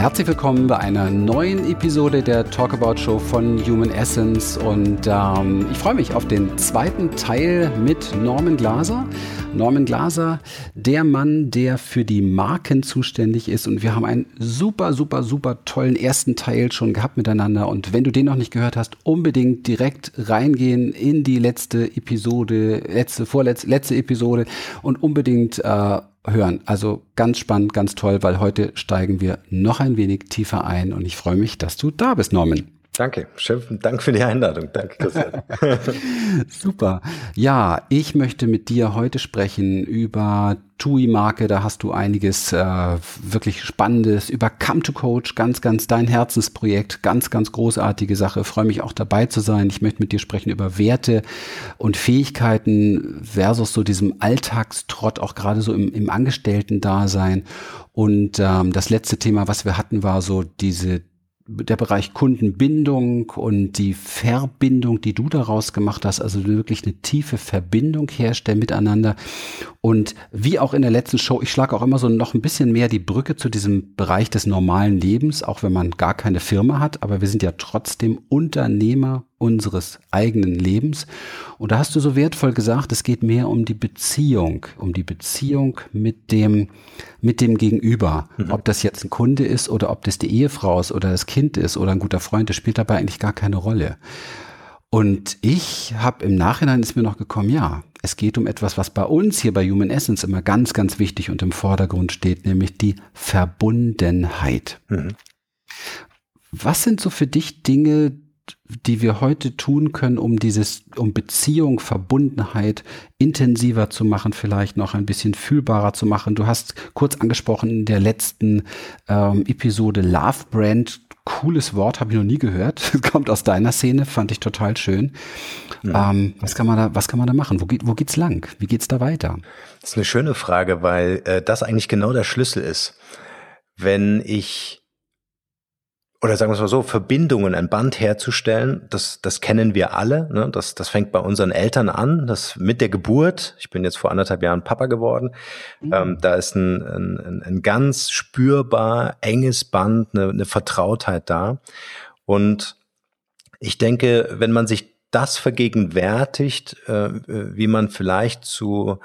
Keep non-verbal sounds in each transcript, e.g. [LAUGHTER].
Herzlich willkommen bei einer neuen Episode der Talkabout Show von Human Essence. Und ähm, ich freue mich auf den zweiten Teil mit Norman Glaser. Norman Glaser, der Mann, der für die Marken zuständig ist. Und wir haben einen super, super, super tollen ersten Teil schon gehabt miteinander. Und wenn du den noch nicht gehört hast, unbedingt direkt reingehen in die letzte Episode, letzte, vorletzte, letzte Episode. Und unbedingt äh, hören. Also ganz spannend, ganz toll, weil heute steigen wir noch ein wenig tiefer ein und ich freue mich, dass du da bist, Norman. Danke, schön, danke für die Einladung. Danke, Christian. [LAUGHS] Super. Ja, ich möchte mit dir heute sprechen über TUI-Marke. Da hast du einiges äh, wirklich Spannendes über Come to Coach, ganz, ganz dein Herzensprojekt, ganz, ganz großartige Sache. Freue mich auch dabei zu sein. Ich möchte mit dir sprechen über Werte und Fähigkeiten versus so diesem Alltagstrott, auch gerade so im, im Angestellten-Dasein. Und ähm, das letzte Thema, was wir hatten, war so diese der Bereich Kundenbindung und die Verbindung, die du daraus gemacht hast, also wirklich eine tiefe Verbindung herstellen miteinander. Und wie auch in der letzten Show, ich schlage auch immer so noch ein bisschen mehr die Brücke zu diesem Bereich des normalen Lebens, auch wenn man gar keine Firma hat, aber wir sind ja trotzdem Unternehmer unseres eigenen Lebens. Und da hast du so wertvoll gesagt, es geht mehr um die Beziehung, um die Beziehung mit dem, mit dem Gegenüber. Mhm. Ob das jetzt ein Kunde ist oder ob das die Ehefrau ist oder das Kind ist oder ein guter Freund, das spielt dabei eigentlich gar keine Rolle. Und ich habe im Nachhinein ist mir noch gekommen, ja, es geht um etwas, was bei uns hier bei Human Essence immer ganz, ganz wichtig und im Vordergrund steht, nämlich die Verbundenheit. Mhm. Was sind so für dich Dinge, die wir heute tun können, um dieses, um Beziehung, Verbundenheit intensiver zu machen, vielleicht noch ein bisschen fühlbarer zu machen. Du hast kurz angesprochen in der letzten ähm, Episode Love Brand. Cooles Wort, habe ich noch nie gehört. [LAUGHS] Kommt aus deiner Szene, fand ich total schön. Ja. Ähm, was kann man da, was kann man da machen? Wo geht, wo geht's lang? Wie geht's da weiter? Das ist eine schöne Frage, weil äh, das eigentlich genau der Schlüssel ist. Wenn ich oder sagen wir es mal so, Verbindungen, ein Band herzustellen, das, das kennen wir alle. Ne? Das, das fängt bei unseren Eltern an, das mit der Geburt. Ich bin jetzt vor anderthalb Jahren Papa geworden. Mhm. Ähm, da ist ein, ein, ein ganz spürbar enges Band, eine, eine Vertrautheit da. Und ich denke, wenn man sich das vergegenwärtigt, äh, wie man vielleicht zu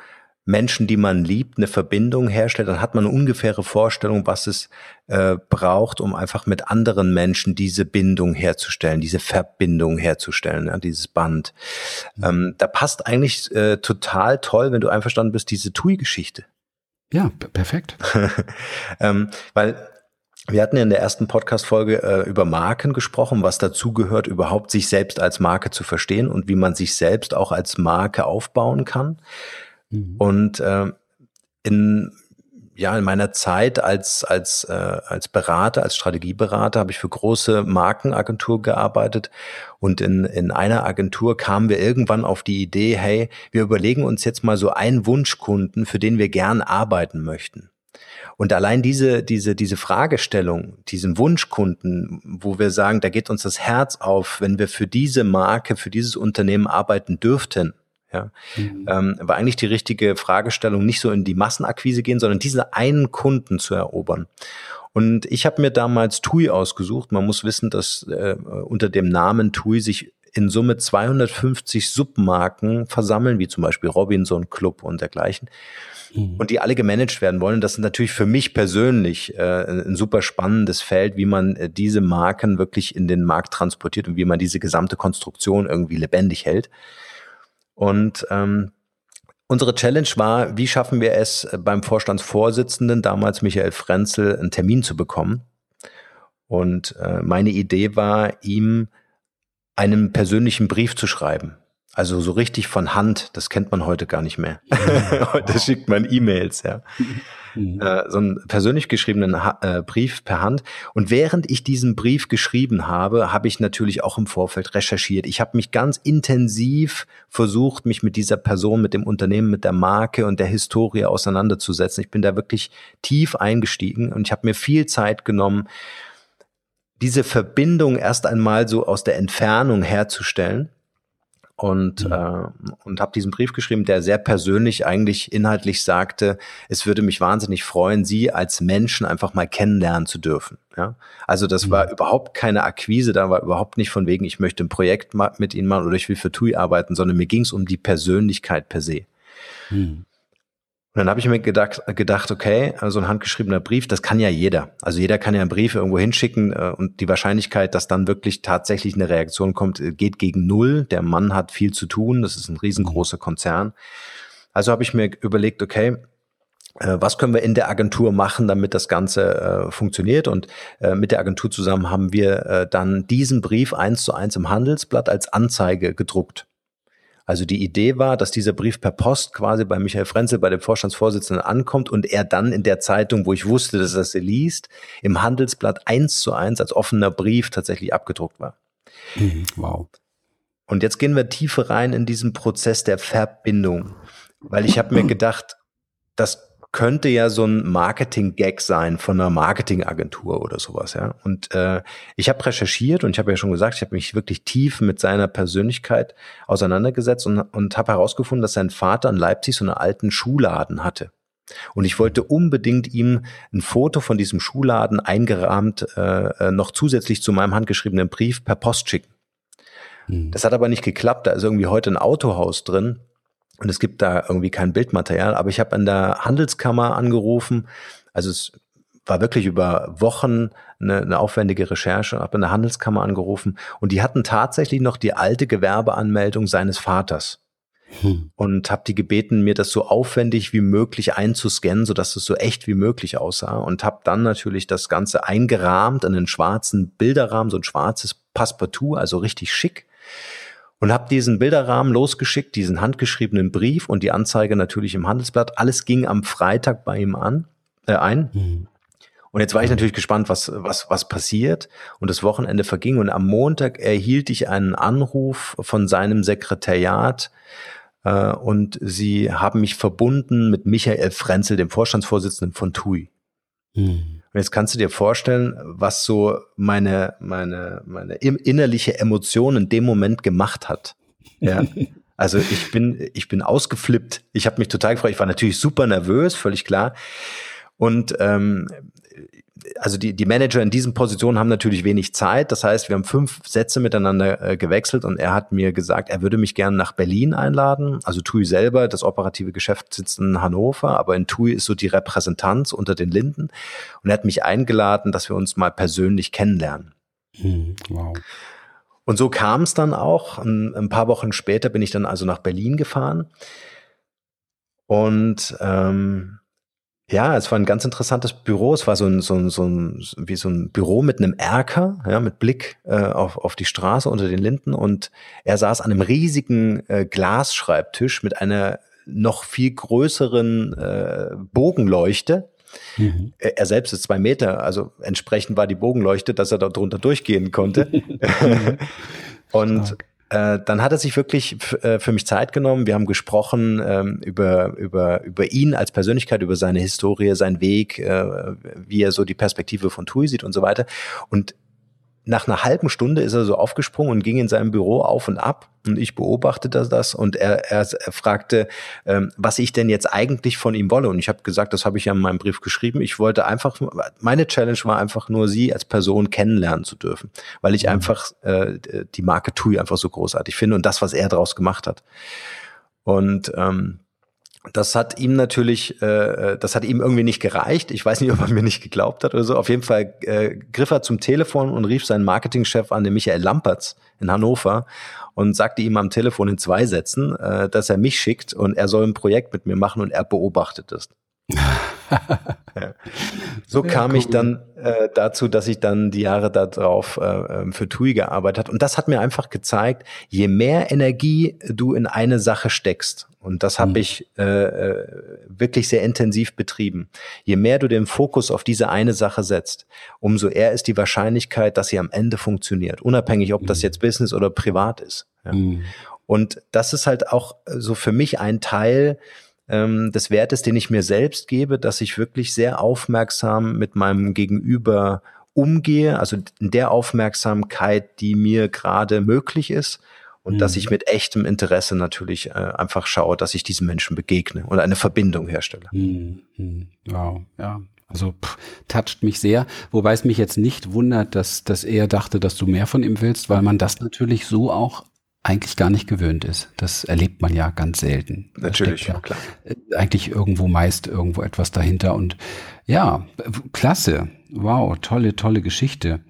Menschen, die man liebt, eine Verbindung herstellt, dann hat man eine ungefähre Vorstellung, was es äh, braucht, um einfach mit anderen Menschen diese Bindung herzustellen, diese Verbindung herzustellen, ja, dieses Band. Mhm. Ähm, da passt eigentlich äh, total toll, wenn du einverstanden bist, diese TUI-Geschichte. Ja, perfekt. [LAUGHS] ähm, weil wir hatten ja in der ersten Podcast-Folge äh, über Marken gesprochen, was dazu gehört, überhaupt sich selbst als Marke zu verstehen und wie man sich selbst auch als Marke aufbauen kann. Mhm. Und äh, in ja, in meiner Zeit als, als, äh, als Berater, als Strategieberater habe ich für große Markenagentur gearbeitet und in, in einer Agentur kamen wir irgendwann auf die Idee, hey, wir überlegen uns jetzt mal so einen Wunschkunden, für den wir gern arbeiten möchten. Und allein diese, diese, diese Fragestellung, diesen Wunschkunden, wo wir sagen, da geht uns das Herz auf, wenn wir für diese Marke, für dieses Unternehmen arbeiten dürften, ja, mhm. ähm, war eigentlich die richtige Fragestellung, nicht so in die Massenakquise gehen, sondern diese einen Kunden zu erobern. Und ich habe mir damals TUI ausgesucht. Man muss wissen, dass äh, unter dem Namen TUI sich in Summe 250 Submarken versammeln, wie zum Beispiel Robinson Club und dergleichen. Mhm. Und die alle gemanagt werden wollen. Das ist natürlich für mich persönlich äh, ein super spannendes Feld, wie man äh, diese Marken wirklich in den Markt transportiert und wie man diese gesamte Konstruktion irgendwie lebendig hält. Und ähm, unsere Challenge war, wie schaffen wir es äh, beim Vorstandsvorsitzenden, damals Michael Frenzel, einen Termin zu bekommen. Und äh, meine Idee war, ihm einen persönlichen Brief zu schreiben. Also so richtig von Hand, das kennt man heute gar nicht mehr. [LAUGHS] heute schickt man E-Mails, ja. Mhm. Äh, so einen persönlich geschriebenen ha äh, Brief per Hand. Und während ich diesen Brief geschrieben habe, habe ich natürlich auch im Vorfeld recherchiert. Ich habe mich ganz intensiv versucht, mich mit dieser Person, mit dem Unternehmen, mit der Marke und der Historie auseinanderzusetzen. Ich bin da wirklich tief eingestiegen und ich habe mir viel Zeit genommen, diese Verbindung erst einmal so aus der Entfernung herzustellen und, mhm. äh, und habe diesen Brief geschrieben, der sehr persönlich eigentlich inhaltlich sagte, es würde mich wahnsinnig freuen, Sie als Menschen einfach mal kennenlernen zu dürfen. Ja? Also das mhm. war überhaupt keine Akquise, da war überhaupt nicht von wegen, ich möchte ein Projekt mit Ihnen machen oder ich will für TUI arbeiten, sondern mir ging es um die Persönlichkeit per se. Mhm. Und dann habe ich mir gedacht, gedacht, okay, also ein handgeschriebener Brief, das kann ja jeder. Also jeder kann ja einen Brief irgendwo hinschicken äh, und die Wahrscheinlichkeit, dass dann wirklich tatsächlich eine Reaktion kommt, äh, geht gegen null. Der Mann hat viel zu tun, das ist ein riesengroßer Konzern. Also habe ich mir überlegt, okay, äh, was können wir in der Agentur machen, damit das Ganze äh, funktioniert? Und äh, mit der Agentur zusammen haben wir äh, dann diesen Brief eins zu eins im Handelsblatt als Anzeige gedruckt. Also die Idee war, dass dieser Brief per Post quasi bei Michael Frenzel, bei dem Vorstandsvorsitzenden ankommt und er dann in der Zeitung, wo ich wusste, dass er sie liest, im Handelsblatt eins zu eins als offener Brief tatsächlich abgedruckt war. Mhm, wow. Und jetzt gehen wir tiefer rein in diesen Prozess der Verbindung, weil ich habe mir gedacht, das könnte ja so ein Marketing-Gag sein von einer Marketingagentur oder sowas, ja. Und äh, ich habe recherchiert und ich habe ja schon gesagt, ich habe mich wirklich tief mit seiner Persönlichkeit auseinandergesetzt und, und habe herausgefunden, dass sein Vater in Leipzig so einen alten Schuhladen hatte. Und ich wollte unbedingt ihm ein Foto von diesem Schuhladen eingerahmt äh, äh noch zusätzlich zu meinem handgeschriebenen Brief per Post schicken. Hm. Das hat aber nicht geklappt. Da ist irgendwie heute ein Autohaus drin und es gibt da irgendwie kein Bildmaterial, aber ich habe an der Handelskammer angerufen. Also es war wirklich über Wochen eine, eine aufwendige Recherche, habe an der Handelskammer angerufen und die hatten tatsächlich noch die alte Gewerbeanmeldung seines Vaters. Hm. Und habe die gebeten, mir das so aufwendig wie möglich einzuscannen, sodass es so echt wie möglich aussah. Und habe dann natürlich das Ganze eingerahmt in einen schwarzen Bilderrahmen, so ein schwarzes Passepartout, also richtig schick und habe diesen Bilderrahmen losgeschickt, diesen handgeschriebenen Brief und die Anzeige natürlich im Handelsblatt. Alles ging am Freitag bei ihm an, äh, ein. Mhm. Und jetzt war ich natürlich gespannt, was, was, was passiert. Und das Wochenende verging und am Montag erhielt ich einen Anruf von seinem Sekretariat, äh, und sie haben mich verbunden mit Michael Frenzel, dem Vorstandsvorsitzenden von TUI. Mhm. Und jetzt kannst du dir vorstellen, was so meine, meine, meine innerliche Emotion in dem Moment gemacht hat. Ja. [LAUGHS] Also ich bin, ich bin ausgeflippt. Ich habe mich total gefreut. Ich war natürlich super nervös, völlig klar. Und ähm, also die, die Manager in diesen Positionen haben natürlich wenig Zeit. Das heißt, wir haben fünf Sätze miteinander äh, gewechselt und er hat mir gesagt, er würde mich gerne nach Berlin einladen. Also TUI selber, das operative Geschäft sitzt in Hannover, aber in TUI ist so die Repräsentanz unter den Linden. Und er hat mich eingeladen, dass wir uns mal persönlich kennenlernen. Hm, wow. Und so kam es dann auch. Ein, ein paar Wochen später bin ich dann also nach Berlin gefahren. Und ähm, ja, es war ein ganz interessantes Büro. Es war so ein, so ein, so ein wie so ein Büro mit einem Erker, ja, mit Blick äh, auf, auf die Straße unter den Linden. Und er saß an einem riesigen äh, Glasschreibtisch mit einer noch viel größeren äh, Bogenleuchte. Mhm. Er selbst ist zwei Meter, also entsprechend war die Bogenleuchte, dass er da drunter durchgehen konnte. [LAUGHS] [LAUGHS] und Stark. Äh, dann hat er sich wirklich äh, für mich Zeit genommen. Wir haben gesprochen ähm, über, über, über ihn als Persönlichkeit, über seine Historie, seinen Weg, äh, wie er so die Perspektive von Tui sieht und so weiter. Und nach einer halben Stunde ist er so aufgesprungen und ging in seinem Büro auf und ab und ich beobachtete das und er, er, er fragte, ähm, was ich denn jetzt eigentlich von ihm wolle und ich habe gesagt, das habe ich ja in meinem Brief geschrieben. Ich wollte einfach, meine Challenge war einfach nur, sie als Person kennenlernen zu dürfen, weil ich mhm. einfach äh, die Marke TUI einfach so großartig finde und das, was er daraus gemacht hat. Und ähm, das hat ihm natürlich, äh, äh, das hat ihm irgendwie nicht gereicht. Ich weiß nicht, ob er mir nicht geglaubt hat oder so. Auf jeden Fall äh, griff er zum Telefon und rief seinen Marketingchef an, den Michael Lampertz in Hannover, und sagte ihm am Telefon in zwei Sätzen, äh, dass er mich schickt und er soll ein Projekt mit mir machen und er beobachtet es. [LAUGHS] [LAUGHS] So ja, kam cool. ich dann äh, dazu, dass ich dann die Jahre darauf äh, ähm, für TUI gearbeitet habe. Und das hat mir einfach gezeigt, je mehr Energie du in eine Sache steckst, und das habe mhm. ich äh, äh, wirklich sehr intensiv betrieben, je mehr du den Fokus auf diese eine Sache setzt, umso eher ist die Wahrscheinlichkeit, dass sie am Ende funktioniert, unabhängig, ob das mhm. jetzt Business oder privat ist. Ja. Mhm. Und das ist halt auch so für mich ein Teil, ähm, des Wertes, den ich mir selbst gebe, dass ich wirklich sehr aufmerksam mit meinem Gegenüber umgehe, also in der Aufmerksamkeit, die mir gerade möglich ist Und mhm. dass ich mit echtem Interesse natürlich äh, einfach schaue, dass ich diesen Menschen begegne und eine Verbindung herstelle. Mhm. mhm. Wow, ja. Also pff, toucht mich sehr, wobei es mich jetzt nicht wundert, dass, dass er dachte, dass du mehr von ihm willst, weil man das natürlich so auch eigentlich gar nicht gewöhnt ist. Das erlebt man ja ganz selten. Natürlich, ja, klar. Äh, eigentlich irgendwo meist irgendwo etwas dahinter. Und ja, klasse. Wow, tolle, tolle Geschichte.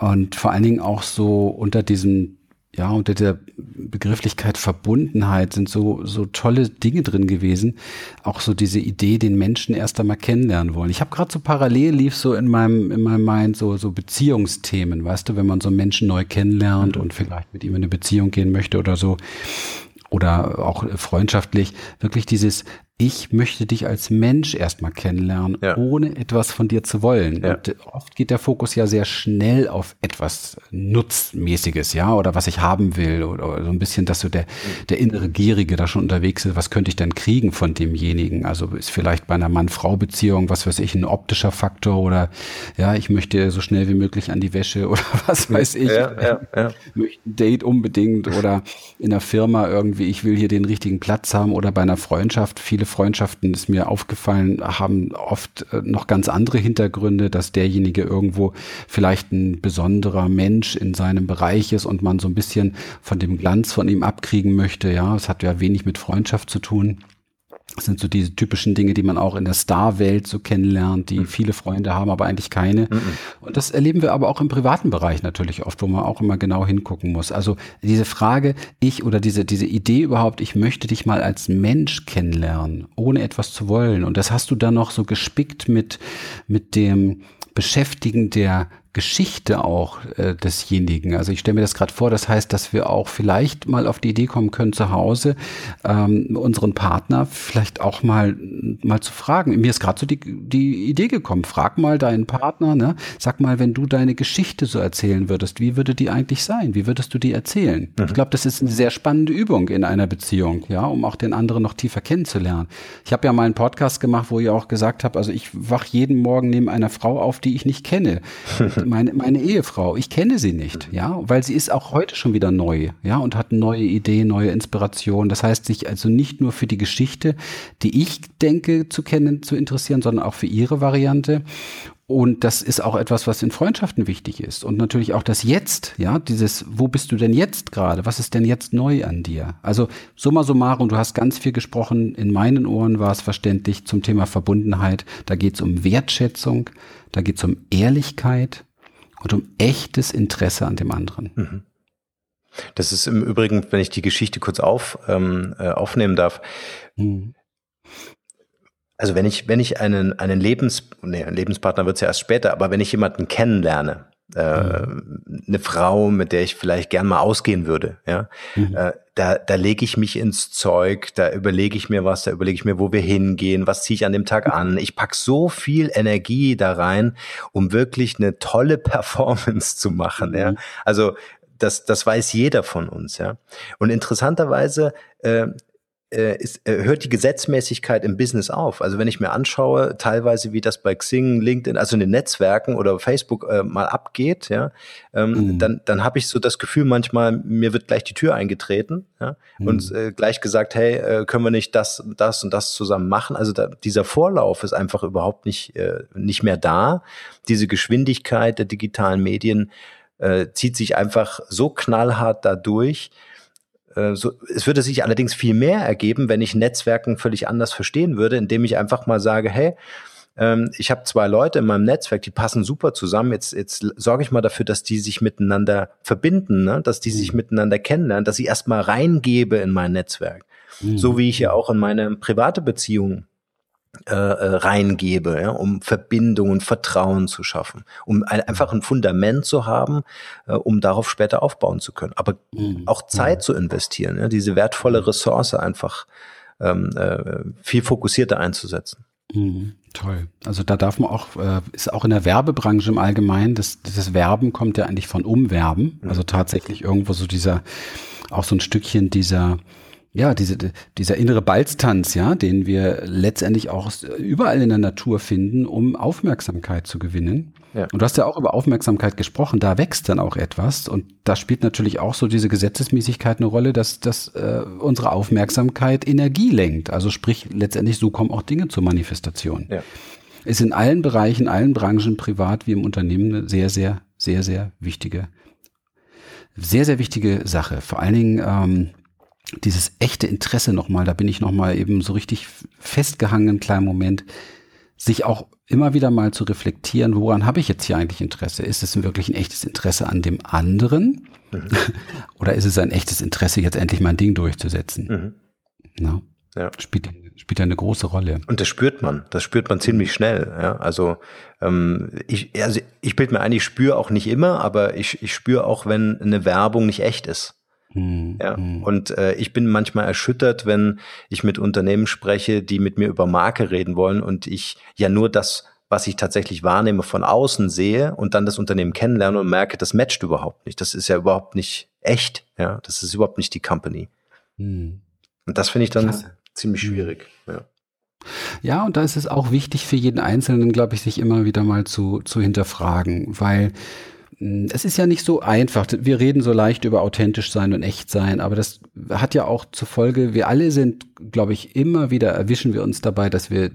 Und vor allen Dingen auch so unter diesem ja, unter der Begrifflichkeit Verbundenheit sind so, so tolle Dinge drin gewesen. Auch so diese Idee, den Menschen erst einmal kennenlernen wollen. Ich habe gerade so parallel lief so in meinem, in meinem Mind so, so Beziehungsthemen, weißt du, wenn man so einen Menschen neu kennenlernt und vielleicht mit ihm in eine Beziehung gehen möchte oder so. Oder auch freundschaftlich, wirklich dieses, ich möchte dich als Mensch erstmal kennenlernen, ja. ohne etwas von dir zu wollen. Ja. Und oft geht der Fokus ja sehr schnell auf etwas Nutzmäßiges, ja, oder was ich haben will, oder so ein bisschen, dass so der, der innere Gierige da schon unterwegs ist, was könnte ich denn kriegen von demjenigen? Also ist vielleicht bei einer Mann-Frau-Beziehung, was weiß ich, ein optischer Faktor oder ja, ich möchte so schnell wie möglich an die Wäsche [LAUGHS] oder was weiß ich. Ja, ja, ja. Möchte ein Date unbedingt oder in der Firma irgendwie, ich will hier den richtigen Platz haben oder bei einer Freundschaft, viele Freundschaften ist mir aufgefallen, haben oft äh, noch ganz andere Hintergründe, dass derjenige irgendwo vielleicht ein besonderer Mensch in seinem Bereich ist und man so ein bisschen von dem Glanz von ihm abkriegen möchte. Ja, es hat ja wenig mit Freundschaft zu tun. Das sind so diese typischen Dinge, die man auch in der Star-Welt so kennenlernt, die mhm. viele Freunde haben, aber eigentlich keine. Mhm. Und das erleben wir aber auch im privaten Bereich natürlich oft, wo man auch immer genau hingucken muss. Also diese Frage, ich oder diese, diese Idee überhaupt, ich möchte dich mal als Mensch kennenlernen, ohne etwas zu wollen. Und das hast du dann noch so gespickt mit, mit dem Beschäftigen der Geschichte auch äh, desjenigen. Also ich stelle mir das gerade vor, das heißt, dass wir auch vielleicht mal auf die Idee kommen können, zu Hause ähm, unseren Partner vielleicht auch mal mal zu fragen. Mir ist gerade so die, die Idee gekommen, frag mal deinen Partner, ne? sag mal, wenn du deine Geschichte so erzählen würdest, wie würde die eigentlich sein? Wie würdest du die erzählen? Mhm. Ich glaube, das ist eine sehr spannende Übung in einer Beziehung, ja, um auch den anderen noch tiefer kennenzulernen. Ich habe ja mal einen Podcast gemacht, wo ich auch gesagt habe, also ich wach jeden Morgen neben einer Frau auf, die ich nicht kenne. [LAUGHS] meine, meine Ehefrau, ich kenne sie nicht, mhm. ja, weil sie ist auch heute schon wieder neu, ja, und hat neue Ideen, neue Inspirationen. Das heißt, sich also nicht nur für die Geschichte, die ich denke zu kennen, zu interessieren, sondern auch für ihre Variante. Und das ist auch etwas, was in Freundschaften wichtig ist. Und natürlich auch das Jetzt, ja, dieses, wo bist du denn jetzt gerade? Was ist denn jetzt neu an dir? Also summa summarum, du hast ganz viel gesprochen. In meinen Ohren war es verständlich zum Thema Verbundenheit. Da geht es um Wertschätzung, da geht es um Ehrlichkeit, und um echtes Interesse an dem anderen. Mhm. Das ist im Übrigen, wenn ich die Geschichte kurz auf, ähm, äh, aufnehmen darf. Mhm. Also wenn ich, wenn ich einen, einen Lebens, nee, Lebenspartner wird es ja erst später, aber wenn ich jemanden kennenlerne, äh, mhm. eine Frau, mit der ich vielleicht gern mal ausgehen würde, ja, mhm. äh, da, da lege ich mich ins Zeug, da überlege ich mir was, da überlege ich mir, wo wir hingehen, was ziehe ich an dem Tag an. Ich pack so viel Energie da rein, um wirklich eine tolle [LAUGHS] Performance zu machen, mhm. ja. Also das, das weiß jeder von uns, ja. Und interessanterweise äh, äh, ist, äh, hört die Gesetzmäßigkeit im Business auf. Also wenn ich mir anschaue, teilweise wie das bei Xing, LinkedIn, also in den Netzwerken oder Facebook äh, mal abgeht, ja, ähm, mhm. dann, dann habe ich so das Gefühl manchmal, mir wird gleich die Tür eingetreten ja, mhm. und äh, gleich gesagt, hey, äh, können wir nicht das, das und das zusammen machen? Also da, dieser Vorlauf ist einfach überhaupt nicht, äh, nicht mehr da. Diese Geschwindigkeit der digitalen Medien äh, zieht sich einfach so knallhart dadurch, äh, so, es würde sich allerdings viel mehr ergeben, wenn ich Netzwerken völlig anders verstehen würde, indem ich einfach mal sage, hey, ähm, ich habe zwei Leute in meinem Netzwerk, die passen super zusammen. Jetzt, jetzt sorge ich mal dafür, dass die sich miteinander verbinden, ne? dass die sich mhm. miteinander kennenlernen, dass ich erstmal reingebe in mein Netzwerk. Mhm. So wie ich ja auch in meine private Beziehung äh, äh, reingebe, ja, um Verbindungen, Vertrauen zu schaffen, um ein, einfach ein Fundament zu haben, äh, um darauf später aufbauen zu können. Aber mhm. auch Zeit mhm. zu investieren, ja, diese wertvolle mhm. Ressource einfach ähm, äh, viel fokussierter einzusetzen. Mhm, toll. Also da darf man auch, äh, ist auch in der Werbebranche im Allgemeinen, das, das Werben kommt ja eigentlich von Umwerben. Mhm. Also tatsächlich irgendwo so dieser, auch so ein Stückchen dieser ja, diese, dieser innere Balztanz, ja, den wir letztendlich auch überall in der Natur finden, um Aufmerksamkeit zu gewinnen. Ja. Und du hast ja auch über Aufmerksamkeit gesprochen, da wächst dann auch etwas. Und da spielt natürlich auch so diese Gesetzesmäßigkeit eine Rolle, dass, dass äh, unsere Aufmerksamkeit Energie lenkt. Also sprich, letztendlich so kommen auch Dinge zur Manifestation. Ja. Ist in allen Bereichen, allen Branchen, privat wie im Unternehmen, eine sehr, sehr, sehr, sehr wichtige, sehr, sehr wichtige Sache. Vor allen Dingen, ähm, dieses echte Interesse nochmal, da bin ich nochmal eben so richtig festgehangen, einen kleinen Moment, sich auch immer wieder mal zu reflektieren, woran habe ich jetzt hier eigentlich Interesse? Ist es wirklich ein echtes Interesse an dem anderen? Mhm. [LAUGHS] Oder ist es ein echtes Interesse, jetzt endlich mein Ding durchzusetzen? Mhm. Na? Ja. Spielt, spielt ja eine große Rolle. Und das spürt man, das spürt man ziemlich schnell. Ja? Also ähm, ich, also ich bilde mir ein, ich spüre auch nicht immer, aber ich, ich spüre auch, wenn eine Werbung nicht echt ist. Hm, ja, hm. und äh, ich bin manchmal erschüttert, wenn ich mit Unternehmen spreche, die mit mir über Marke reden wollen und ich ja nur das, was ich tatsächlich wahrnehme, von außen sehe und dann das Unternehmen kennenlerne und merke, das matcht überhaupt nicht. Das ist ja überhaupt nicht echt. Ja, das ist überhaupt nicht die Company. Hm. Und das finde ich dann Klasse. ziemlich hm. schwierig. Ja. Ja, und da ist es auch wichtig für jeden Einzelnen, glaube ich, sich immer wieder mal zu, zu hinterfragen, weil es ist ja nicht so einfach. Wir reden so leicht über authentisch sein und echt sein, aber das hat ja auch zur Folge, wir alle sind, glaube ich, immer wieder erwischen wir uns dabei, dass wir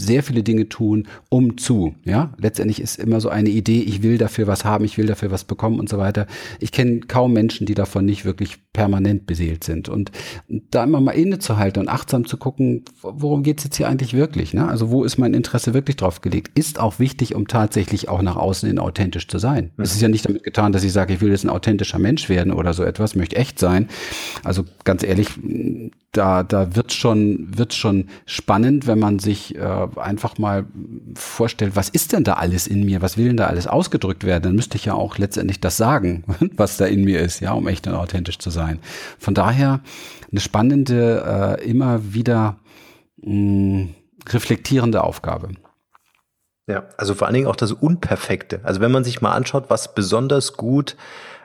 sehr viele Dinge tun, um zu. Ja, letztendlich ist immer so eine Idee, ich will dafür was haben, ich will dafür was bekommen und so weiter. Ich kenne kaum Menschen, die davon nicht wirklich permanent beseelt sind. Und da immer mal innezuhalten und achtsam zu gucken, worum geht's jetzt hier eigentlich wirklich? Ne? Also wo ist mein Interesse wirklich drauf gelegt? Ist auch wichtig, um tatsächlich auch nach außen hin authentisch zu sein. Mhm ist ja nicht damit getan, dass ich sage, ich will jetzt ein authentischer Mensch werden oder so etwas, möchte echt sein. Also ganz ehrlich, da, da wird schon, wird schon spannend, wenn man sich äh, einfach mal vorstellt, was ist denn da alles in mir? Was will denn da alles ausgedrückt werden? Dann müsste ich ja auch letztendlich das sagen, [LAUGHS] was da in mir ist, ja, um echt und authentisch zu sein. Von daher eine spannende, äh, immer wieder mh, reflektierende Aufgabe. Ja, also vor allen Dingen auch das Unperfekte. Also wenn man sich mal anschaut, was besonders gut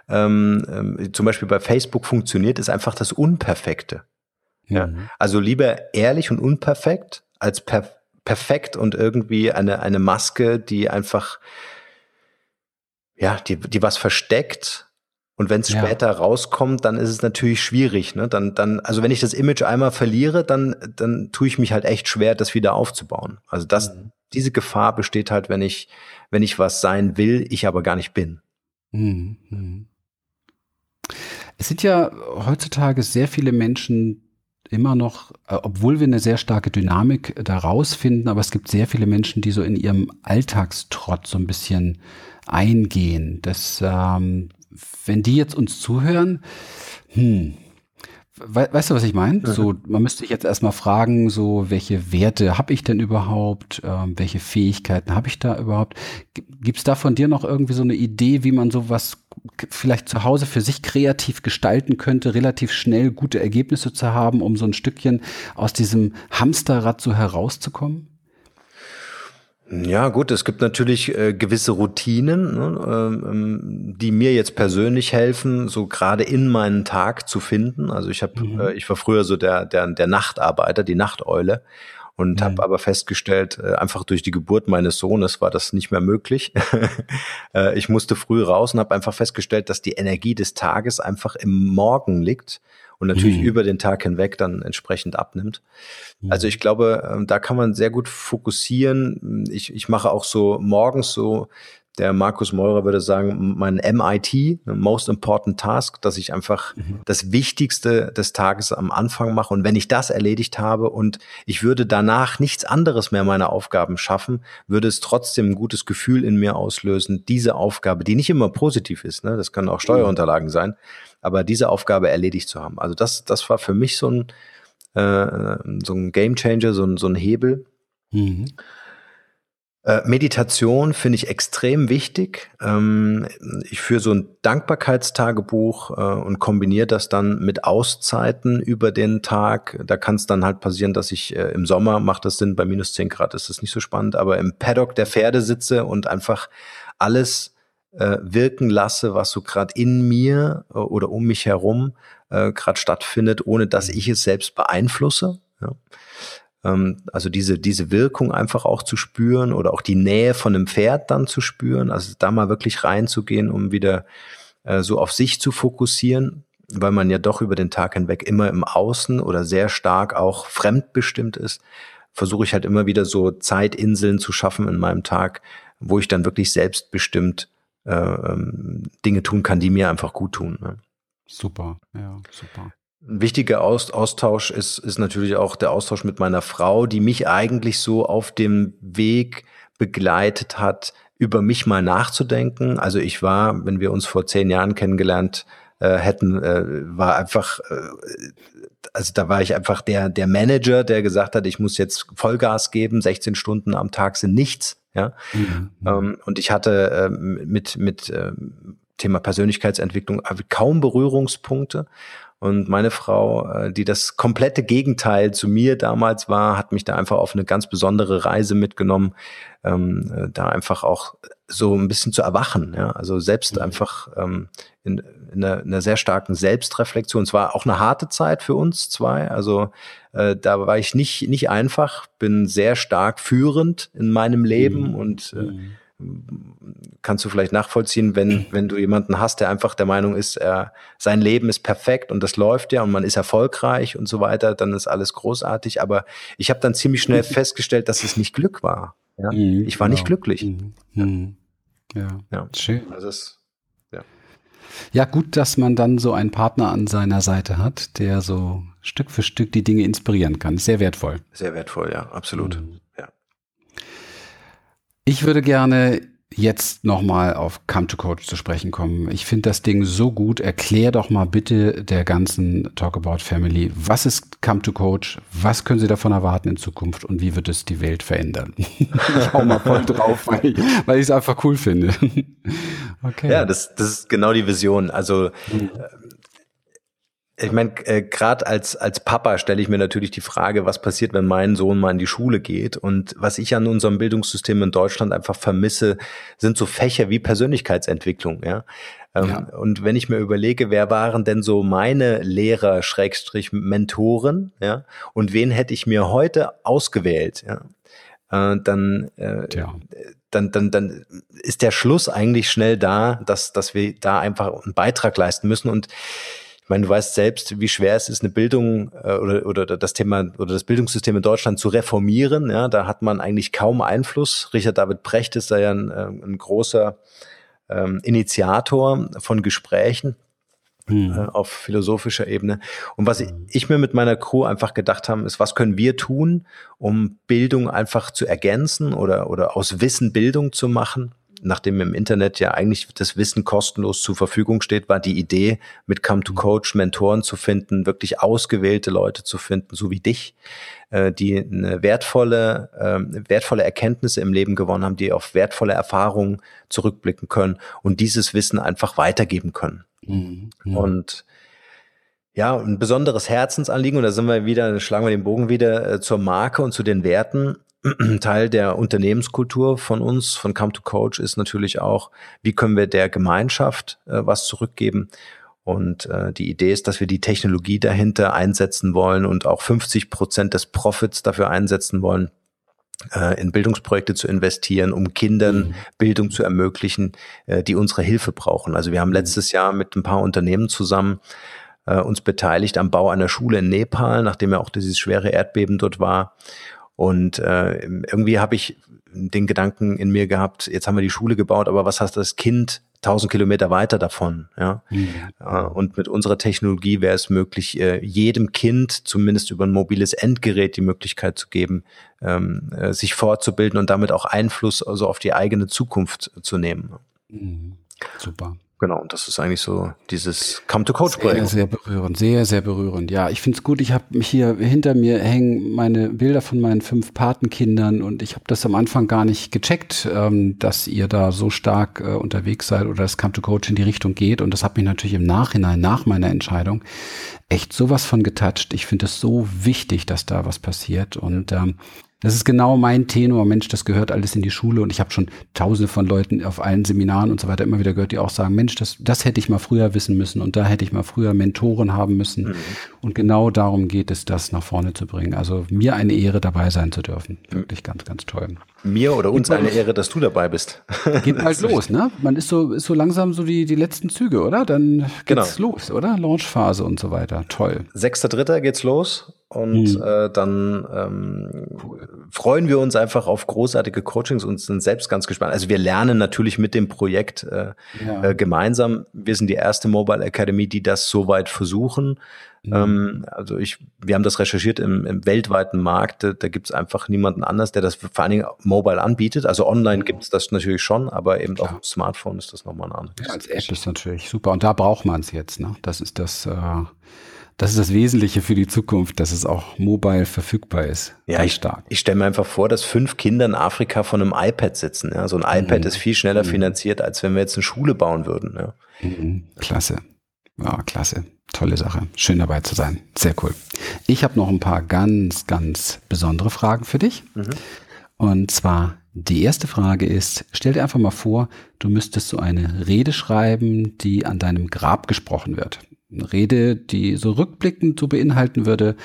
ähm, ähm, zum Beispiel bei Facebook funktioniert, ist einfach das Unperfekte. Ja, mhm. also lieber ehrlich und unperfekt als per perfekt und irgendwie eine eine Maske, die einfach ja, die die was versteckt und wenn es ja. später rauskommt, dann ist es natürlich schwierig. Ne? Dann, dann, also wenn ich das Image einmal verliere, dann, dann tue ich mich halt echt schwer, das wieder aufzubauen. Also das, mhm diese Gefahr besteht halt, wenn ich, wenn ich was sein will, ich aber gar nicht bin. Mhm, mhm. Es sind ja heutzutage sehr viele Menschen immer noch, äh, obwohl wir eine sehr starke Dynamik daraus finden, aber es gibt sehr viele Menschen, die so in ihrem Alltagstrott so ein bisschen eingehen. Das, ähm, wenn die jetzt uns zuhören, hm, weißt du, was ich meine? Mhm. So, man müsste sich jetzt erstmal fragen, so, welche Werte habe ich denn überhaupt? Ähm, welche Fähigkeiten habe ich da überhaupt? Gibt es da von dir noch irgendwie so eine Idee, wie man sowas vielleicht zu Hause für sich kreativ gestalten könnte, relativ schnell gute Ergebnisse zu haben, um so ein Stückchen aus diesem Hamsterrad so herauszukommen? Ja, gut, es gibt natürlich äh, gewisse Routinen, ne, ähm, die mir jetzt persönlich helfen, so gerade in meinen Tag zu finden. Also ich habe, mhm. äh, ich war früher so der, der, der Nachtarbeiter, die Nachteule und mhm. habe aber festgestellt, äh, einfach durch die Geburt meines Sohnes war das nicht mehr möglich. [LAUGHS] äh, ich musste früh raus und habe einfach festgestellt, dass die Energie des Tages einfach im Morgen liegt und natürlich mhm. über den Tag hinweg dann entsprechend abnimmt. Mhm. Also ich glaube, ähm, da kann man sehr gut fokussieren. Ich, ich mache auch so morgens so der Markus Meurer würde sagen, mein MIT, ne, Most Important Task, dass ich einfach mhm. das Wichtigste des Tages am Anfang mache. Und wenn ich das erledigt habe und ich würde danach nichts anderes mehr meine Aufgaben schaffen, würde es trotzdem ein gutes Gefühl in mir auslösen, diese Aufgabe, die nicht immer positiv ist, ne, das können auch Steuerunterlagen sein, aber diese Aufgabe erledigt zu haben. Also das, das war für mich so ein, äh, so ein Game Changer, so ein, so ein Hebel. Mhm. Äh, Meditation finde ich extrem wichtig. Ähm, ich führe so ein Dankbarkeitstagebuch äh, und kombiniere das dann mit Auszeiten über den Tag. Da kann es dann halt passieren, dass ich äh, im Sommer macht das Sinn, bei minus zehn Grad ist das nicht so spannend, aber im Paddock der Pferde sitze und einfach alles wirken lasse, was so gerade in mir oder um mich herum gerade stattfindet, ohne dass ich es selbst beeinflusse. Ja. Ähm, also diese, diese Wirkung einfach auch zu spüren oder auch die Nähe von einem Pferd dann zu spüren, also da mal wirklich reinzugehen, um wieder äh, so auf sich zu fokussieren, weil man ja doch über den Tag hinweg immer im Außen oder sehr stark auch fremdbestimmt ist, versuche ich halt immer wieder so Zeitinseln zu schaffen in meinem Tag, wo ich dann wirklich selbstbestimmt äh, ähm, Dinge tun kann, die mir einfach gut tun. Ne? Super, ja, super. Ein wichtiger Austausch ist, ist natürlich auch der Austausch mit meiner Frau, die mich eigentlich so auf dem Weg begleitet hat, über mich mal nachzudenken. Also ich war, wenn wir uns vor zehn Jahren kennengelernt äh, hätten, äh, war einfach, äh, also da war ich einfach der, der Manager, der gesagt hat, ich muss jetzt Vollgas geben, 16 Stunden am Tag sind nichts. Ja. Mhm. Ähm, und ich hatte ähm, mit, mit ähm, Thema Persönlichkeitsentwicklung kaum Berührungspunkte. Und meine Frau, äh, die das komplette Gegenteil zu mir damals war, hat mich da einfach auf eine ganz besondere Reise mitgenommen, ähm, äh, da einfach auch so ein bisschen zu erwachen. Ja? Also selbst mhm. einfach ähm, in, in, einer, in einer sehr starken Selbstreflexion. Es war auch eine harte Zeit für uns zwei. Also äh, da war ich nicht, nicht einfach, bin sehr stark führend in meinem Leben mhm. und äh, mhm kannst du vielleicht nachvollziehen, wenn, wenn du jemanden hast, der einfach der Meinung ist, er, sein Leben ist perfekt und das läuft ja und man ist erfolgreich und so weiter, dann ist alles großartig. Aber ich habe dann ziemlich schnell festgestellt, dass es nicht Glück war. Ja? Mhm, ich war genau. nicht glücklich. Mhm. Mhm. Ja. ja, schön. Also es, ja. ja, gut, dass man dann so einen Partner an seiner Seite hat, der so Stück für Stück die Dinge inspirieren kann. Sehr wertvoll. Sehr wertvoll, ja, absolut. Mhm. Ich würde gerne jetzt nochmal auf Come to Coach zu sprechen kommen. Ich finde das Ding so gut. Erklär doch mal bitte der ganzen Talk About Family, was ist Come to Coach? Was können Sie davon erwarten in Zukunft und wie wird es die Welt verändern? [LAUGHS] ich hau mal voll drauf, weil ich, weil ich es einfach cool finde. okay. Ja, das, das ist genau die Vision. Also, mhm ich meine, äh, gerade als, als Papa stelle ich mir natürlich die Frage, was passiert, wenn mein Sohn mal in die Schule geht. Und was ich an unserem Bildungssystem in Deutschland einfach vermisse, sind so Fächer wie Persönlichkeitsentwicklung. Ja? Ähm, ja. Und wenn ich mir überlege, wer waren denn so meine Lehrer, Schrägstrich, Mentoren, ja, und wen hätte ich mir heute ausgewählt, ja, äh, dann, äh, ja. dann, dann, dann ist der Schluss eigentlich schnell da, dass, dass wir da einfach einen Beitrag leisten müssen. Und ich meine, du weißt selbst, wie schwer es ist, eine Bildung äh, oder, oder das Thema oder das Bildungssystem in Deutschland zu reformieren. Ja, da hat man eigentlich kaum Einfluss. Richard David Precht ist da ja ein, äh, ein großer ähm, Initiator von Gesprächen. Mhm. Äh, auf philosophischer Ebene. Und was ich, ich mir mit meiner Crew einfach gedacht habe, ist, was können wir tun, um Bildung einfach zu ergänzen oder, oder aus Wissen Bildung zu machen? Nachdem im Internet ja eigentlich das Wissen kostenlos zur Verfügung steht, war die Idee, mit Come to Coach Mentoren zu finden, wirklich ausgewählte Leute zu finden, so wie dich, äh, die eine wertvolle, äh, wertvolle Erkenntnisse im Leben gewonnen haben, die auf wertvolle Erfahrungen zurückblicken können und dieses Wissen einfach weitergeben können. Mhm. Und ja, ein besonderes Herzensanliegen, und da sind wir wieder, schlagen wir den Bogen wieder äh, zur Marke und zu den Werten, [CLEARS THROAT] Teil der Unternehmenskultur von uns, von Come to Coach, ist natürlich auch, wie können wir der Gemeinschaft äh, was zurückgeben. Und äh, die Idee ist, dass wir die Technologie dahinter einsetzen wollen und auch 50 Prozent des Profits dafür einsetzen wollen, äh, in Bildungsprojekte zu investieren, um Kindern mhm. Bildung zu ermöglichen, äh, die unsere Hilfe brauchen. Also wir haben mhm. letztes Jahr mit ein paar Unternehmen zusammen äh, uns beteiligt am Bau einer Schule in Nepal, nachdem ja auch dieses schwere Erdbeben dort war. Und äh, irgendwie habe ich den Gedanken in mir gehabt, jetzt haben wir die Schule gebaut, aber was hast das Kind tausend Kilometer weiter davon? Ja? Mhm. Äh, und mit unserer Technologie wäre es möglich, äh, jedem Kind zumindest über ein mobiles Endgerät die Möglichkeit zu geben, ähm, äh, sich fortzubilden und damit auch Einfluss also auf die eigene Zukunft zu nehmen. Mhm. Super. Genau, und das ist eigentlich so dieses Come to Coach Projekt. Sehr, sehr berührend, sehr, sehr berührend. Ja, ich finde es gut. Ich habe mich hier hinter mir hängen meine Bilder von meinen fünf Patenkindern und ich habe das am Anfang gar nicht gecheckt, ähm, dass ihr da so stark äh, unterwegs seid oder das Come to Coach in die Richtung geht. Und das hat mich natürlich im Nachhinein, nach meiner Entscheidung, echt sowas von getoucht. Ich finde es so wichtig, dass da was passiert. Und ähm, Das ist genau mein Tenor. Mensch, das gehört alles in die Schule. Und ich habe schon tausende von Leuten auf allen Seminaren und so weiter immer wieder gehört, die auch sagen, Mensch, das, das hätte ich mal früher wissen müssen und da hätte ich mal früher Mentoren haben müssen. Mhm. Und genau darum geht es, das nach vorne zu bringen. Also mir eine Ehre, dabei sein zu dürfen. Wirklich ganz, ganz toll. Mir oder uns eine Ehre, dass du dabei bist. [LAUGHS] Geht bald los, ne? Man ist so, ist so langsam so die, die letzten Züge, oder? Dann geht's genau. los, oder? Launchphase und so weiter. Toll. Sechster Dritter geht's los. Und mhm. äh, dann ähm, freuen wir uns einfach auf großartige Coachings und sind selbst ganz gespannt. Also wir lernen natürlich mit dem Projekt äh, ja. äh, gemeinsam. Wir sind die erste Mobile Academy, die das soweit versuchen. Mhm. Ähm, also ich, wir haben das recherchiert im, im weltweiten Markt. Da, da gibt es einfach niemanden anders, der das vor allen Dingen mobile anbietet. Also online mhm. gibt es das natürlich schon, aber eben Klar. auf Smartphone ist das nochmal ein anderes. Ja, als App ist natürlich super. Und da braucht man es jetzt. Ne? Das ist das. Äh das ist das Wesentliche für die Zukunft, dass es auch mobile verfügbar ist. Ja, ich, stark. ich stelle mir einfach vor, dass fünf Kinder in Afrika von einem iPad sitzen. Ja. So ein iPad mhm. ist viel schneller mhm. finanziert, als wenn wir jetzt eine Schule bauen würden. Ja. Mhm. Klasse. Ja, klasse. Tolle Sache. Schön dabei zu sein. Sehr cool. Ich habe noch ein paar ganz, ganz besondere Fragen für dich. Mhm. Und zwar die erste Frage ist, stell dir einfach mal vor, du müsstest so eine Rede schreiben, die an deinem Grab gesprochen wird Rede, die so rückblickend so beinhalten würde,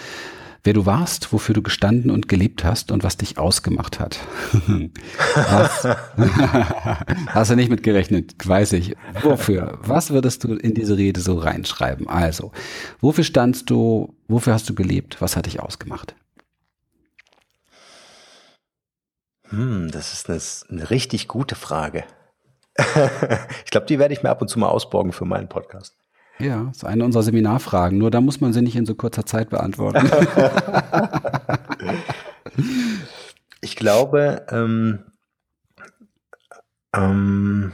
wer du warst, wofür du gestanden und gelebt hast und was dich ausgemacht hat. [LAUGHS] hast, [LAUGHS] hast du nicht mit gerechnet, weiß ich. Wofür? Was würdest du in diese Rede so reinschreiben? Also, wofür standst du, wofür hast du gelebt, was hat dich ausgemacht? Hm, das ist eine, eine richtig gute Frage. [LAUGHS] ich glaube, die werde ich mir ab und zu mal ausborgen für meinen Podcast. Ja, das ist eine unserer Seminarfragen. Nur da muss man sie nicht in so kurzer Zeit beantworten. [LAUGHS] ich glaube, ähm, ähm,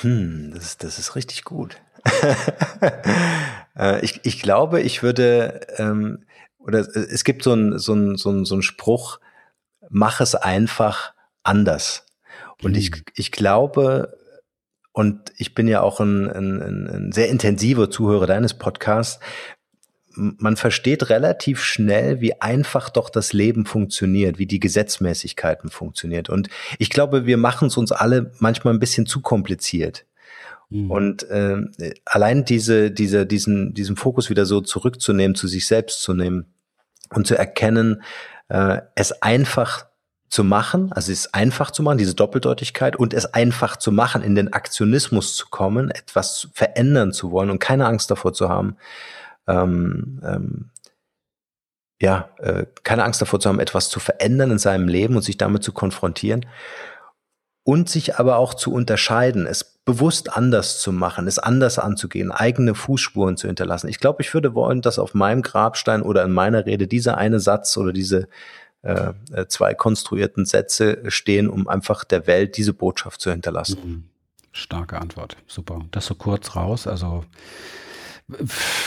hm, das, das ist richtig gut. [LAUGHS] äh, ich, ich glaube, ich würde, ähm, oder es gibt so einen so ein, so ein, so ein Spruch, mach es einfach anders. Und ich, mhm. ich glaube, und ich bin ja auch ein, ein, ein sehr intensiver Zuhörer deines Podcasts. Man versteht relativ schnell, wie einfach doch das Leben funktioniert, wie die Gesetzmäßigkeiten funktioniert. Und ich glaube, wir machen es uns alle manchmal ein bisschen zu kompliziert. Mhm. Und äh, allein diese, diese, diesen, diesen Fokus wieder so zurückzunehmen, zu sich selbst zu nehmen und zu erkennen, äh, es einfach zu machen, also es einfach zu machen, diese Doppeldeutigkeit und es einfach zu machen, in den Aktionismus zu kommen, etwas verändern zu wollen und keine Angst davor zu haben, ähm, ähm, ja, äh, keine Angst davor zu haben, etwas zu verändern in seinem Leben und sich damit zu konfrontieren und sich aber auch zu unterscheiden, es bewusst anders zu machen, es anders anzugehen, eigene Fußspuren zu hinterlassen. Ich glaube, ich würde wollen, dass auf meinem Grabstein oder in meiner Rede dieser eine Satz oder diese äh, äh, zwei konstruierten Sätze stehen, um einfach der Welt diese Botschaft zu hinterlassen. Mhm. Starke Antwort. Super. Das so kurz raus. Also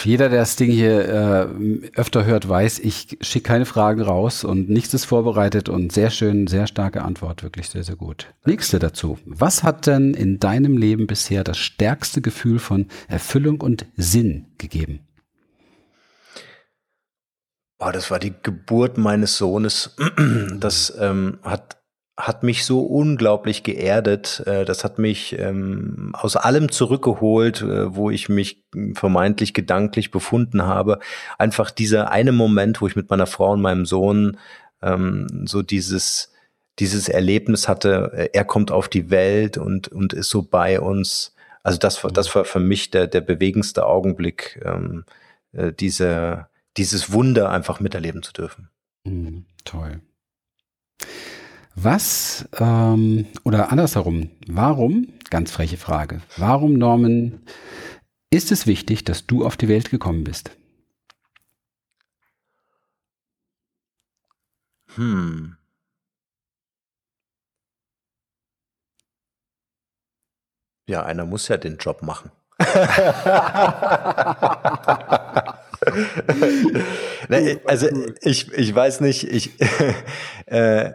jeder, der das Ding hier äh, öfter hört, weiß, ich schicke keine Fragen raus und nichts ist vorbereitet und sehr schön, sehr starke Antwort, wirklich sehr, sehr gut. Nächste dazu. Was hat denn in deinem Leben bisher das stärkste Gefühl von Erfüllung und Sinn gegeben? Oh, das war die Geburt meines Sohnes. Das ähm, hat, hat mich so unglaublich geerdet. Äh, das hat mich ähm, aus allem zurückgeholt, äh, wo ich mich vermeintlich gedanklich befunden habe. Einfach dieser eine Moment, wo ich mit meiner Frau und meinem Sohn ähm, so dieses, dieses Erlebnis hatte, äh, er kommt auf die Welt und, und ist so bei uns. Also das war, das war für mich der, der bewegendste Augenblick, ähm, äh, diese, dieses Wunder einfach miterleben zu dürfen. Mhm, toll. Was, ähm, oder andersherum, warum, ganz freche Frage, warum, Norman, ist es wichtig, dass du auf die Welt gekommen bist? Hm. Ja, einer muss ja den Job machen. [LAUGHS] [LAUGHS] [LAUGHS] also ich, ich weiß nicht, ich, [LAUGHS] äh,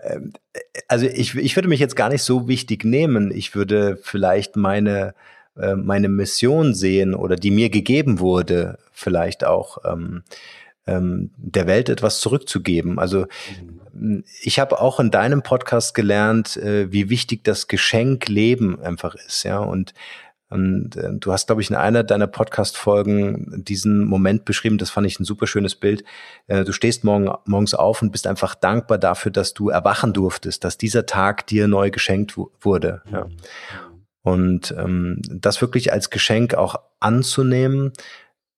also ich, ich würde mich jetzt gar nicht so wichtig nehmen. Ich würde vielleicht meine, äh, meine Mission sehen oder die mir gegeben wurde, vielleicht auch ähm, ähm, der Welt etwas zurückzugeben. Also ich habe auch in deinem Podcast gelernt, äh, wie wichtig das Geschenk Leben einfach ist, ja. Und, und äh, du hast, glaube ich, in einer deiner Podcast-Folgen diesen Moment beschrieben, das fand ich ein super schönes Bild. Äh, du stehst morgen, morgens auf und bist einfach dankbar dafür, dass du erwachen durftest, dass dieser Tag dir neu geschenkt wurde. Ja. Und ähm, das wirklich als Geschenk auch anzunehmen,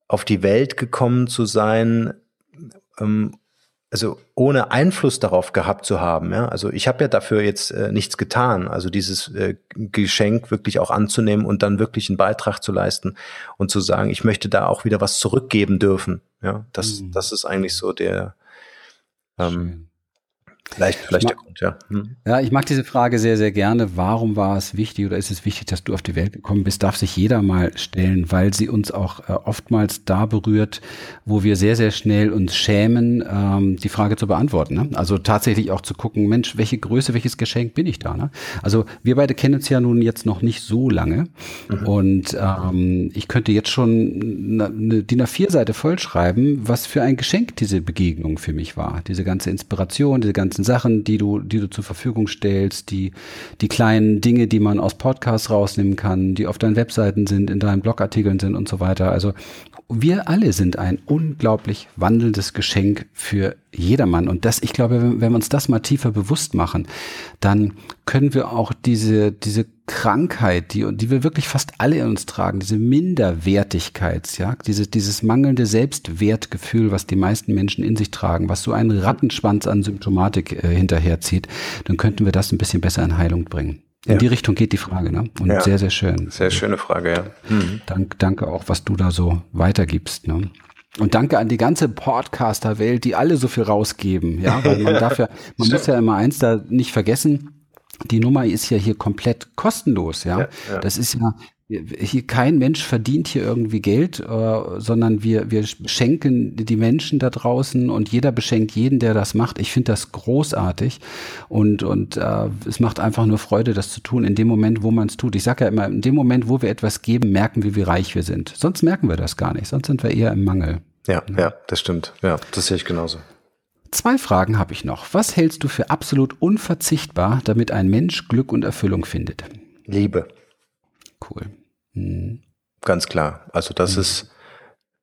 auf die Welt gekommen zu sein, ähm, also ohne Einfluss darauf gehabt zu haben. Ja? Also ich habe ja dafür jetzt äh, nichts getan. Also dieses äh, Geschenk wirklich auch anzunehmen und dann wirklich einen Beitrag zu leisten und zu sagen, ich möchte da auch wieder was zurückgeben dürfen. Ja, das, mhm. das ist eigentlich so der ähm, Vielleicht, vielleicht der Grund, ja. Hm. Ja, ich mag diese Frage sehr, sehr gerne. Warum war es wichtig oder ist es wichtig, dass du auf die Welt gekommen bist? Darf sich jeder mal stellen, weil sie uns auch äh, oftmals da berührt, wo wir sehr, sehr schnell uns schämen, ähm, die Frage zu beantworten. Ne? Also tatsächlich auch zu gucken, Mensch, welche Größe, welches Geschenk bin ich da? Ne? Also wir beide kennen uns ja nun jetzt noch nicht so lange mhm. und ähm, ich könnte jetzt schon eine DIN A4-Seite vollschreiben, was für ein Geschenk diese Begegnung für mich war. Diese ganze Inspiration, diese ganzen ganzen Sachen, die du, die du zur Verfügung stellst, die, die kleinen Dinge, die man aus Podcasts rausnehmen kann, die auf deinen Webseiten sind, in deinen Blogartikeln sind und so weiter. Also wir alle sind ein unglaublich wandelndes Geschenk für jedermann. Und das, ich glaube, wenn, wenn wir uns das mal tiefer bewusst machen, dann können wir auch diese, diese Krankheit, die, die wir wirklich fast alle in uns tragen, diese Minderwertigkeit, ja, diese, dieses mangelnde Selbstwertgefühl, was die meisten Menschen in sich tragen, was so einen Rattenschwanz an Symptomatik äh, hinterherzieht, dann könnten wir das ein bisschen besser in Heilung bringen. In ja. die Richtung geht die Frage, ne? Und ja. sehr, sehr schön. Sehr schöne Frage, ja. Mhm. Dank, danke auch, was du da so weitergibst, ne? Und danke an die ganze Podcaster-Welt, die alle so viel rausgeben, ja, weil man [LAUGHS] darf ja, man muss ja immer eins da nicht vergessen, die Nummer ist ja hier komplett kostenlos, ja. ja, ja. Das ist ja, hier kein Mensch verdient hier irgendwie Geld, äh, sondern wir, wir schenken die Menschen da draußen und jeder beschenkt jeden, der das macht. Ich finde das großartig und, und äh, es macht einfach nur Freude, das zu tun in dem Moment, wo man es tut. Ich sage ja immer, in dem Moment, wo wir etwas geben, merken wir, wie reich wir sind. Sonst merken wir das gar nicht, sonst sind wir eher im Mangel. Ja, ja, das stimmt. Ja, das sehe ich genauso. Zwei Fragen habe ich noch. Was hältst du für absolut unverzichtbar, damit ein Mensch Glück und Erfüllung findet? Liebe. Cool. Mhm. Ganz klar. Also das mhm. ist,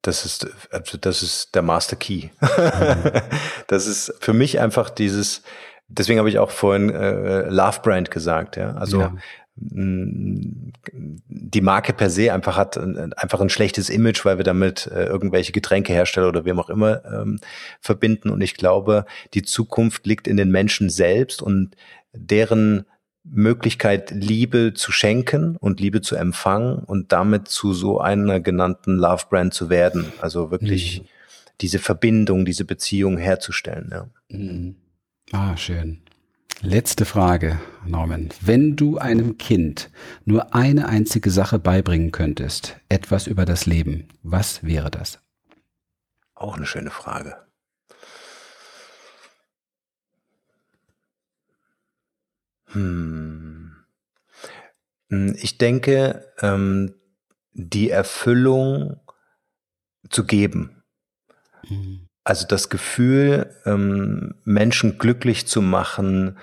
das ist, also das ist der Master Key. Mhm. [LAUGHS] das ist für mich einfach dieses, deswegen habe ich auch vorhin äh, Love Brand gesagt, ja. Also ja. Die Marke per se einfach hat einfach ein schlechtes Image, weil wir damit äh, irgendwelche Getränkehersteller oder wem auch immer ähm, verbinden. Und ich glaube, die Zukunft liegt in den Menschen selbst und deren Möglichkeit, Liebe zu schenken und Liebe zu empfangen und damit zu so einer genannten Love Brand zu werden. Also wirklich mhm. diese Verbindung, diese Beziehung herzustellen. Ja. Mhm. Ah, schön. Letzte Frage, Norman. Wenn du einem Kind nur eine einzige Sache beibringen könntest, etwas über das Leben, was wäre das? Auch eine schöne Frage. Hm. hm. Ich denke, ähm, die Erfüllung zu geben. Mhm. Also das Gefühl, ähm, Menschen glücklich zu machen,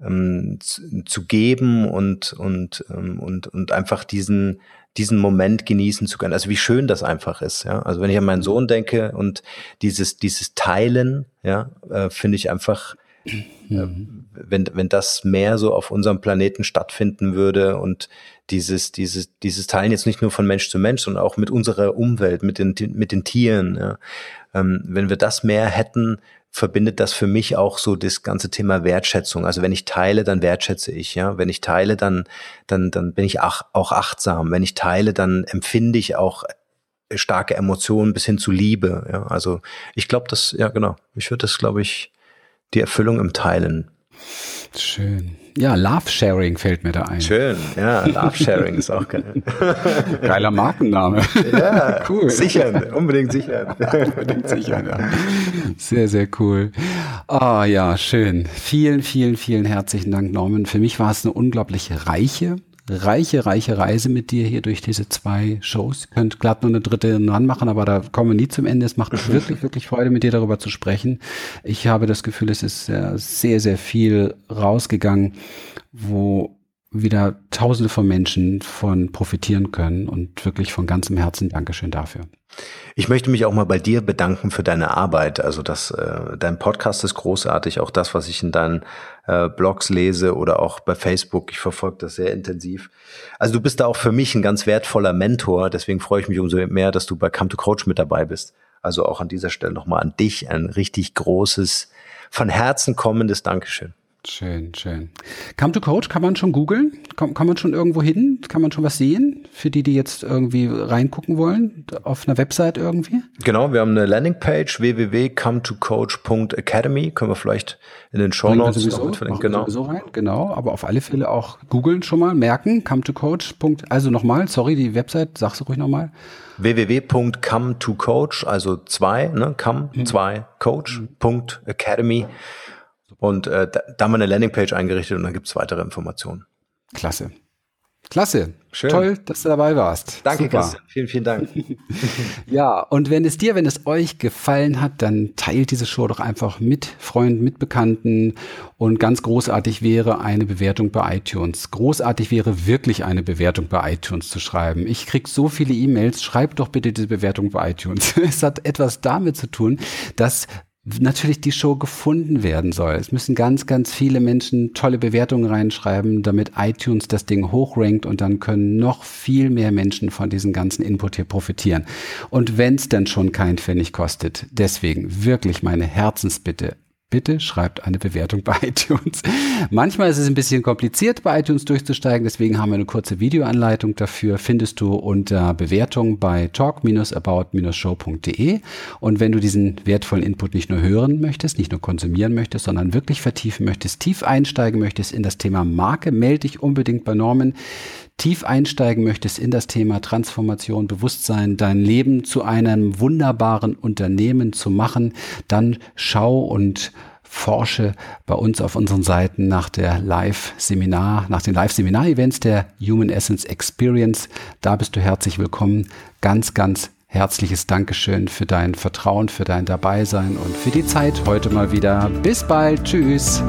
ähm, zu, zu, geben und, und, ähm, und, und einfach diesen, diesen Moment genießen zu können. Also wie schön das einfach ist. Ja? Also wenn ich an meinen Sohn denke und dieses, dieses Teilen, ja, äh, finde ich einfach Mhm. Wenn, wenn das mehr so auf unserem Planeten stattfinden würde und dieses, dieses, dieses Teilen jetzt nicht nur von Mensch zu Mensch, sondern auch mit unserer Umwelt, mit den, mit den Tieren. Ja. Ähm, wenn wir das mehr hätten, verbindet das für mich auch so das ganze Thema Wertschätzung. Also wenn ich teile, dann wertschätze ich, ja. Wenn ich teile, dann, dann, dann bin ich auch, auch achtsam. Wenn ich teile, dann empfinde ich auch starke Emotionen bis hin zu Liebe. Ja. Also ich glaube, das, ja genau, ich würde das, glaube ich, die Erfüllung im Teilen. Schön. Ja, Love Sharing fällt mir da ein. Schön, ja, Love Sharing ist auch geil. [LAUGHS] Geiler Markenname. Ja, [LAUGHS] cool. Sichern, unbedingt sichern. [LAUGHS] unbedingt sichern, ja. Sehr, sehr cool. Ah, oh, ja, schön. Vielen, vielen, vielen herzlichen Dank, Norman. Für mich war es eine unglaublich reiche reiche, reiche Reise mit dir hier durch diese zwei Shows. Ihr könnt glatt nur eine dritte ranmachen, aber da kommen wir nie zum Ende. Es macht [LAUGHS] wirklich, wirklich Freude, mit dir darüber zu sprechen. Ich habe das Gefühl, es ist sehr, sehr viel rausgegangen, wo wieder Tausende von Menschen von profitieren können und wirklich von ganzem Herzen Dankeschön dafür. Ich möchte mich auch mal bei dir bedanken für deine Arbeit. Also das, äh, dein Podcast ist großartig, auch das, was ich in deinen äh, Blogs lese oder auch bei Facebook. Ich verfolge das sehr intensiv. Also du bist da auch für mich ein ganz wertvoller Mentor. Deswegen freue ich mich umso mehr, dass du bei Come to Coach mit dabei bist. Also auch an dieser Stelle nochmal an dich ein richtig großes, von Herzen kommendes Dankeschön. Schön, schön. Come to Coach, kann man schon googeln? Kann, kann man schon irgendwo hin? Kann man schon was sehen? Für die, die jetzt irgendwie reingucken wollen? Auf einer Website irgendwie? Genau, wir haben eine Landingpage www.cometocoach.academy. Können wir vielleicht in den Show Notes sowieso. Genau. Sowieso rein, genau. Aber auf alle Fälle auch googeln schon mal, merken. Come to Coach. Also nochmal, sorry, die Website, sagst du ruhig nochmal www.come2coach, also zwei, ne, come, mhm. zwei, coach.academy. Mhm. Und äh, da, da haben wir eine Landingpage eingerichtet und dann gibt's weitere Informationen. Klasse. Klasse. Schön. Toll, dass du dabei warst. Danke, Super. Christian. Vielen, vielen Dank. [LAUGHS] ja, und wenn es dir, wenn es euch gefallen hat, dann teilt diese Show doch einfach mit Freunden, mit Bekannten. Und ganz großartig wäre eine Bewertung bei iTunes. Großartig wäre wirklich eine Bewertung bei iTunes zu schreiben. Ich krieg so viele E-Mails. Schreibt doch bitte diese Bewertung bei iTunes. [LAUGHS] es hat etwas damit zu tun, dass natürlich die Show gefunden werden soll. Es müssen ganz, ganz viele Menschen tolle Bewertungen reinschreiben, damit iTunes das Ding hochrankt und dann können noch viel mehr Menschen von diesem ganzen Input hier profitieren. Und wenn es dann schon kein Pfennig kostet, deswegen wirklich meine Herzensbitte, bitte schreibt eine Bewertung bei [LAUGHS] iTunes. Manchmal ist es ein bisschen kompliziert, bei iTunes durchzusteigen, deswegen haben wir eine kurze Videoanleitung dafür, findest du unter Bewertung bei talk-about-show.de. Und wenn du diesen wertvollen Input nicht nur hören möchtest, nicht nur konsumieren möchtest, sondern wirklich vertiefen möchtest, tief einsteigen möchtest in das Thema Marke, melde dich unbedingt bei Norman tief einsteigen möchtest in das Thema Transformation, Bewusstsein, dein Leben zu einem wunderbaren Unternehmen zu machen, dann schau und forsche bei uns auf unseren Seiten nach der Live-Seminar, nach den Live-Seminar-Events der Human Essence Experience. Da bist du herzlich willkommen. Ganz, ganz herzliches Dankeschön für dein Vertrauen, für dein Dabeisein und für die Zeit heute mal wieder. Bis bald. Tschüss.